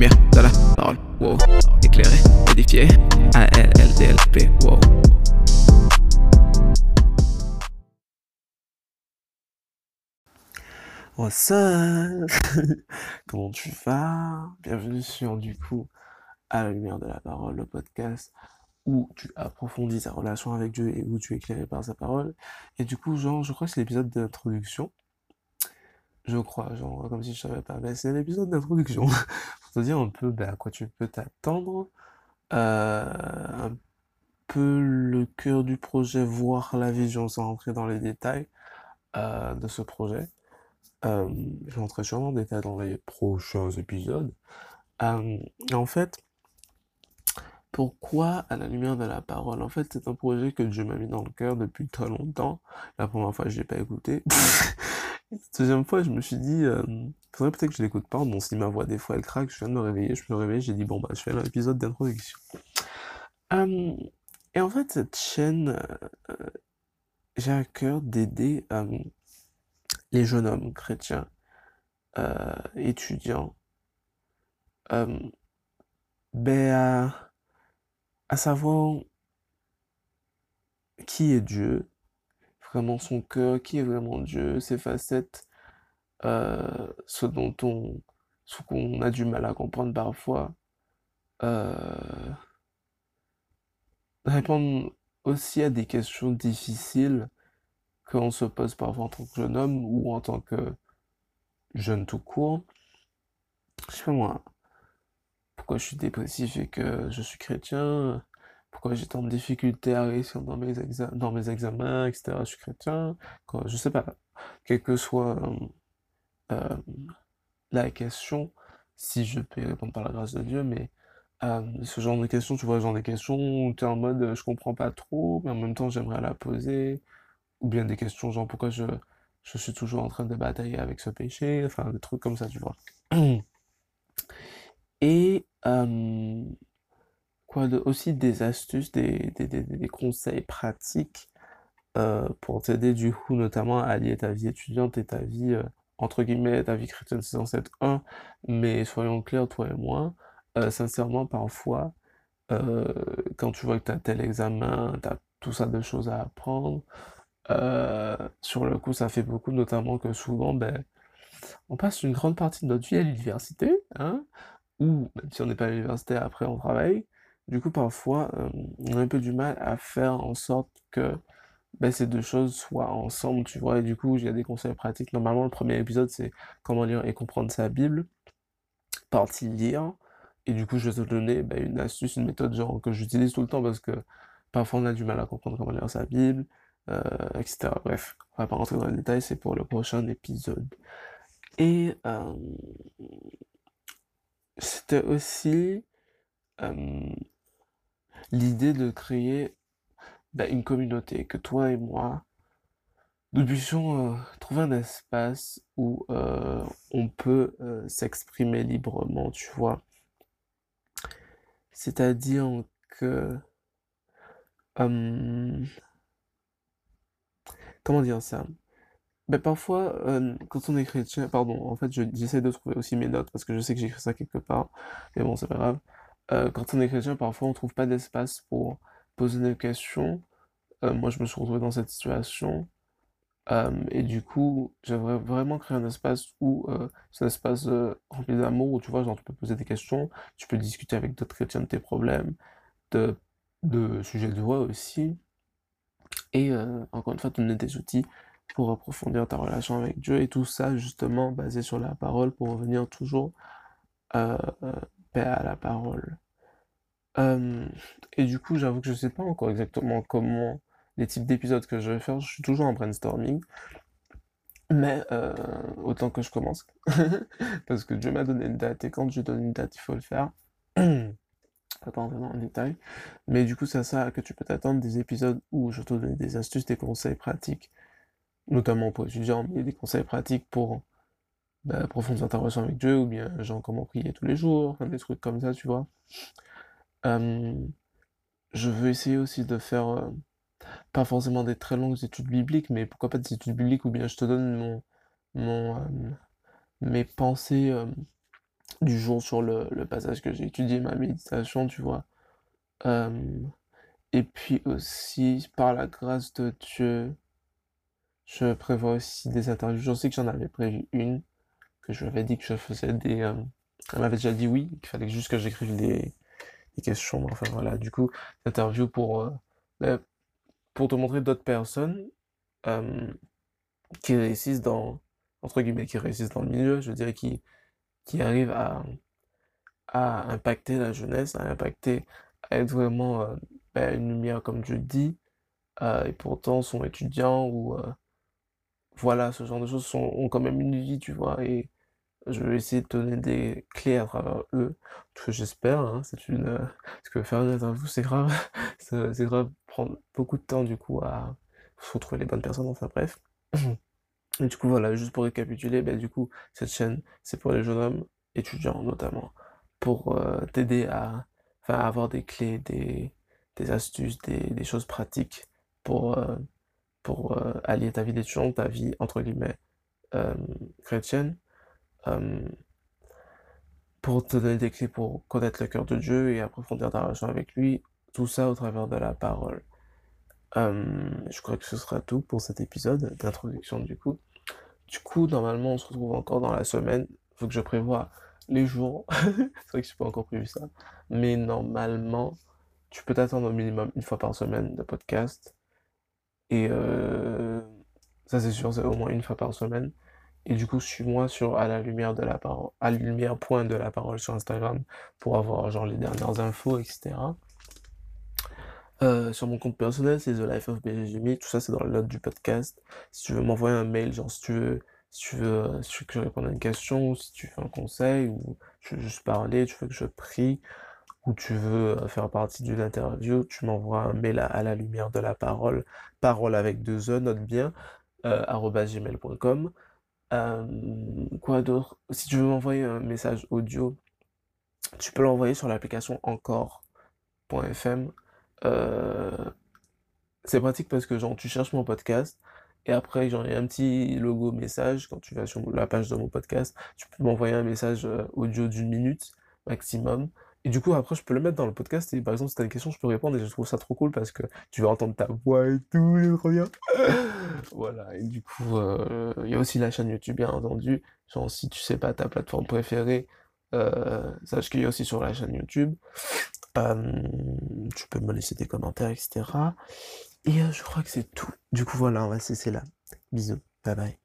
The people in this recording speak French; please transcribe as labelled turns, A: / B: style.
A: lumière de la parole, wow. Éclairé, édifié, A-L-L-D-L-P, wow.
B: What's Comment tu vas? Bienvenue sur du coup à la lumière de la parole, le podcast où tu approfondis ta relation avec Dieu et où tu es éclairé par sa parole. Et du coup, genre, je crois que c'est l'épisode d'introduction. Je crois, genre, comme si je savais pas, mais c'est l'épisode d'introduction. Pour te dire un peu bah, à quoi tu peux t'attendre. Euh, un peu le cœur du projet, voir la vision sans rentrer dans les détails euh, de ce projet. Euh, je rentrerai sûrement en détail dans les prochains épisodes. Euh, en fait, pourquoi à la lumière de la parole En fait, c'est un projet que Dieu m'a mis dans le cœur depuis très longtemps. La première fois, je l'ai pas écouté. Deuxième fois, je me suis dit, euh, faudrait peut-être que je l'écoute pas. Bon, si ma voix des fois elle craque, je viens de me réveiller, je me réveille, j'ai dit bon bah je fais l'épisode d'introduction. Euh, et en fait, cette chaîne, euh, j'ai à cœur d'aider euh, les jeunes hommes chrétiens, euh, étudiants, euh, ben, à, à savoir qui est Dieu, vraiment son cœur, qui est vraiment Dieu, ses facettes, euh, ce dont on, ce qu'on a du mal à comprendre parfois, euh, répondre aussi à des questions difficiles qu'on se pose parfois en tant que jeune homme ou en tant que jeune tout court. Je sais pas moi, pourquoi je suis dépressif et que je suis chrétien, pourquoi j'ai tant de difficultés à réussir dans mes, exa- dans mes examens, etc. Je suis chrétien, quoi, je sais pas, quelle que soit euh, la question, si je peux y répondre par la grâce de Dieu, mais euh, ce genre de questions, tu vois, genre de questions où tu es en mode euh, je comprends pas trop, mais en même temps j'aimerais la poser, ou bien des questions genre pourquoi je, je suis toujours en train de batailler avec ce péché, enfin des trucs comme ça, tu vois. Et euh, quoi aussi des astuces, des, des, conseils pratiques euh, pour t'aider du coup notamment à allier ta vie étudiante et ta vie, euh, entre guillemets, ta vie chrétienne, c'est censé être un, mais soyons clairs, toi et moi, euh, sincèrement, parfois, quand tu vois que tu as tel examen, tu as tout ça de choses à apprendre, sur le coup, ça fait beaucoup, notamment que souvent, ben, on passe une grande partie de notre vie à l'université, hein, ou même si on n'est pas à l'université, après on travaille. Du coup, parfois, euh, on a un peu du mal à faire en sorte que ben, ces deux choses soient ensemble, tu vois. Et du coup, il y a des conseils pratiques. Normalement, le premier épisode, c'est comment lire et comprendre sa Bible, partie lire. Et du coup, je vais te donner ben, une astuce, une méthode genre que j'utilise tout le temps parce que parfois on a du mal à comprendre comment lire sa Bible, euh, etc. Bref, on va pas rentrer dans les détails, c'est pour le prochain épisode. Et euh, c'était aussi l'idée de créer bah, une communauté, que toi et moi, nous puissions euh, trouver un espace où euh, on peut euh, s'exprimer librement, tu vois. C'est-à-dire que, comment dire ça? Ben parfois, quand on est chrétien, pardon, en fait, je- j'essaie de trouver aussi mes notes parce que je sais que j'ai écrit ça quelque part, mais bon, c'est pas grave. Euh, quand on est chrétien, parfois, on trouve pas d'espace pour poser des questions. Euh, moi, je me suis retrouvé dans cette situation. Euh, et du coup, j'aimerais vraiment créer un espace où c'est un espace rempli d'amour où tu vois, genre, tu peux poser des questions, tu peux discuter avec d'autres chrétiens de tes problèmes, de, sujets de voix aussi, et encore une fois, donner des outils pour approfondir ta relation avec Dieu, et tout ça justement basé sur la parole pour revenir toujours euh, paix à la parole. Et du coup, j'avoue que je sais pas encore exactement comment les types d'épisodes que je vais faire, je suis toujours en brainstorming. Mais euh, autant que je commence. Parce que Dieu m'a donné une date et quand Dieu donne une date, il faut le faire. Pas dans le détail. Mais du coup, c'est à ça que tu peux t'attendre des épisodes où je te donne des astuces, des conseils pratiques, notamment pour étudiants, mais des conseils pratiques pour bah, approfondir ta relation avec Dieu, ou bien genre comment prier tous les jours, des trucs comme ça, tu vois. Je veux essayer aussi de faire euh, pas forcément des très longues études bibliques, mais pourquoi pas des études bibliques, ou bien je te donne mon, mon, mes pensées du jour sur le, le passage que j'ai étudié, ma méditation, tu vois. Et puis aussi, par la grâce de Dieu, je prévois aussi des interviews. Je sais que j'en avais prévu une, je lui avais dit que je faisais des... Euh, elle m'avait déjà dit oui, qu'il fallait juste que j'écrive des, des questions. Enfin voilà, du coup, interview pour, euh, pour te montrer d'autres personnes euh, qui réussissent dans, entre guillemets, qui réussissent dans le milieu, je dirais, qui, qui arrivent à, à impacter la jeunesse, à impacter, à être vraiment euh, ben, une lumière, comme je dis, et pourtant sont étudiants ou voilà, ce genre de choses sont, ont quand même une vie, tu vois, et je vais essayer de donner des clés à travers eux, que j'espère, hein, c'est une, euh, parce que faire une interview, c'est grave, c'est grave prendre beaucoup de temps, du coup, à, faut trouver les bonnes personnes, enfin bref. Et du coup, voilà, juste pour récapituler, ben, du coup, cette chaîne, c'est pour les jeunes hommes étudiants, notamment, pour euh, t'aider à, à avoir des clés, des, des astuces, des, des choses pratiques pour, euh, pour allier ta vie d'étudiant, ta vie, entre guillemets, chrétienne, euh, pour te donner des clés pour connaître le cœur de Dieu et approfondir ta relation avec lui, tout ça au travers de la parole. Euh, je crois que ce sera tout pour cet épisode d'introduction du coup. Du coup, normalement, on se retrouve encore dans la semaine. Faut que je prévoie les jours. C'est vrai que je pas encore prévu ça. Mais normalement, tu peux t'attendre au minimum une fois par semaine de podcast. Et euh, ça, c'est sûr, c'est au moins une fois par semaine. Et du coup, suis-moi sur à la lumière de la parole, à la lumière point de la parole sur Instagram pour avoir genre les dernières infos, etc. Euh, sur mon compte personnel, c'est The Life of. Tout ça, c'est dans le note du podcast. Si tu veux m'envoyer un mail, genre si tu veux, si tu veux, euh, tu veux que je réponde à une question, si tu veux un conseil, ou tu veux juste parler, tu veux que je prie, ou tu veux euh, faire partie d'une interview, tu m'envoies un mail à, à, la lumière de la parole, parole avec deux E, note bien, euh, gmail.com. Euh, quoi d'autre? Si tu veux m'envoyer un message audio, tu peux l'envoyer sur l'application encore.fm. Euh, c'est pratique parce que genre tu cherches mon podcast et après genre il y a un petit logo message quand tu vas sur la page de mon podcast, tu peux m'envoyer un message euh, audio d'une minute maximum. Et du coup après je peux le mettre dans le podcast et par exemple si t'as une question je peux répondre et je trouve ça trop cool parce que tu vas entendre ta voix et tout, c'est trop bien. voilà et du coup euh, il y a aussi la chaîne YouTube bien entendu. Genre si tu sais pas ta plateforme préférée, euh, sache qu'il y a aussi sur la chaîne YouTube. Euh, tu peux me laisser des commentaires, etc. Et euh, je crois que c'est tout. Du coup, voilà, on va cesser là. Bisous. Bye bye.